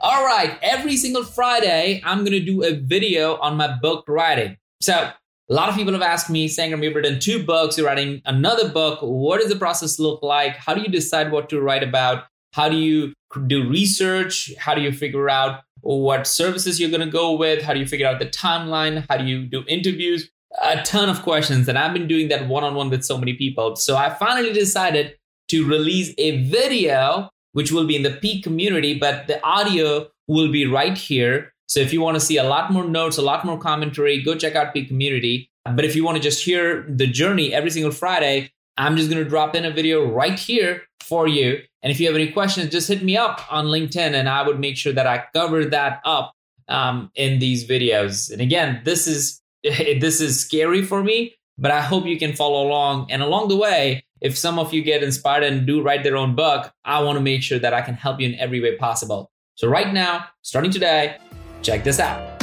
All right, every single Friday, I'm going to do a video on my book writing. So, a lot of people have asked me, Sangram, you've written two books, you're writing another book. What does the process look like? How do you decide what to write about? How do you do research? How do you figure out what services you're going to go with? How do you figure out the timeline? How do you do interviews? A ton of questions. And I've been doing that one on one with so many people. So I finally decided to release a video, which will be in the Peak community, but the audio will be right here. So if you want to see a lot more notes, a lot more commentary, go check out Peak community. But if you want to just hear the journey every single Friday, I'm just going to drop in a video right here for you. And if you have any questions, just hit me up on LinkedIn and I would make sure that I cover that up um, in these videos. And again, this is this is scary for me, but I hope you can follow along. And along the way, if some of you get inspired and do write their own book, I want to make sure that I can help you in every way possible. So right now, starting today, check this out.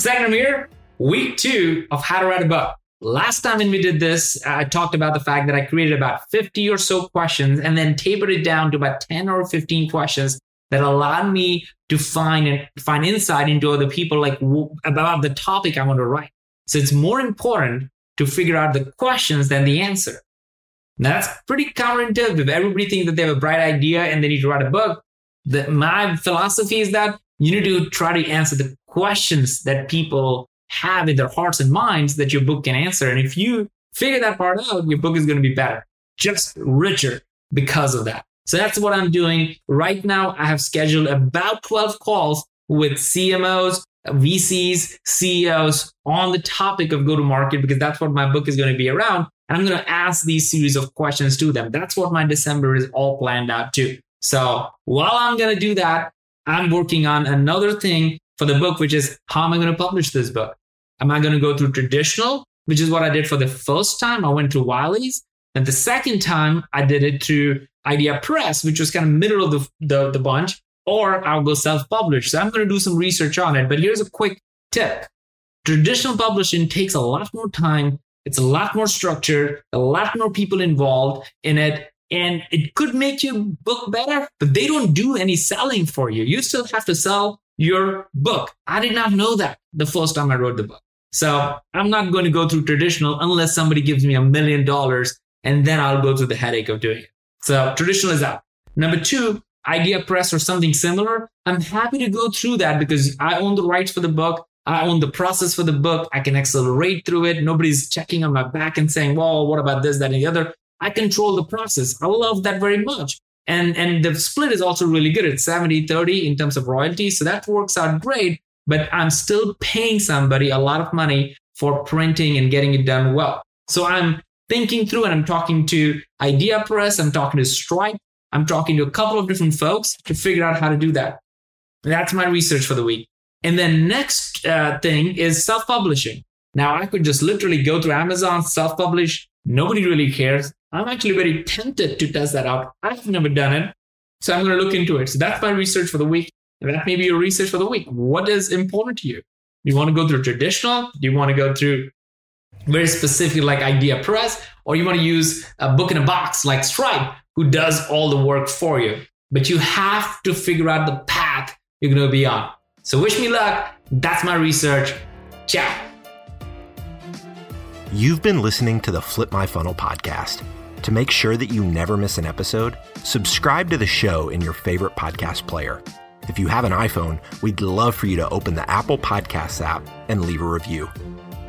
Sangram here, week two of how to write a book. Last time when we did this, I talked about the fact that I created about 50 or so questions and then tapered it down to about 10 or 15 questions that allowed me to find and find insight into other people like about the topic I want to write. So it's more important to figure out the questions than the answer. Now that's pretty counterintuitive. Everybody thinks that they have a bright idea and they need to write a book. The, my philosophy is that you need to try to answer the questions that people have in their hearts and minds that your book can answer. And if you figure that part out, your book is going to be better, just richer because of that. So that's what I'm doing right now. I have scheduled about 12 calls with CMOs, VCs, CEOs on the topic of go to market because that's what my book is going to be around. And I'm going to ask these series of questions to them. That's what my December is all planned out to. So while I'm going to do that, I'm working on another thing for the book, which is how am I going to publish this book? Am I going to go through traditional, which is what I did for the first time? I went to Wiley's. And the second time I did it through Idea Press, which was kind of middle of the, the, the bunch, or I'll go self-publish. So I'm going to do some research on it. But here's a quick tip. Traditional publishing takes a lot more time. It's a lot more structured, a lot more people involved in it. And it could make your book better, but they don't do any selling for you. You still have to sell your book. I did not know that the first time I wrote the book. So I'm not going to go through traditional unless somebody gives me a million dollars and then I'll go through the headache of doing it. So traditional is out. Number two, Idea Press or something similar. I'm happy to go through that because I own the rights for the book. I own the process for the book. I can accelerate through it. Nobody's checking on my back and saying, well, what about this, that, and the other. I control the process. I love that very much. And, and the split is also really good. It's 70 30 in terms of royalties. So that works out great. But I'm still paying somebody a lot of money for printing and getting it done well. So I'm thinking through and I'm talking to Idea Press, I'm talking to Scribe, I'm talking to a couple of different folks to figure out how to do that. That's my research for the week. And then next uh, thing is self-publishing. Now I could just literally go to Amazon, self-publish. Nobody really cares. I'm actually very tempted to test that out. I've never done it. So I'm going to look into it. So that's my research for the week. And that may be your research for the week. What is important to you? Do you want to go through traditional? Do you want to go through very specific like Idea Press? Or you want to use a book in a box like Scribe, who does all the work for you? But you have to figure out the path you're going to be on. So wish me luck. That's my research. Ciao. You've been listening to the Flip My Funnel podcast. To make sure that you never miss an episode, subscribe to the show in your favorite podcast player. If you have an iPhone, we'd love for you to open the Apple Podcasts app and leave a review.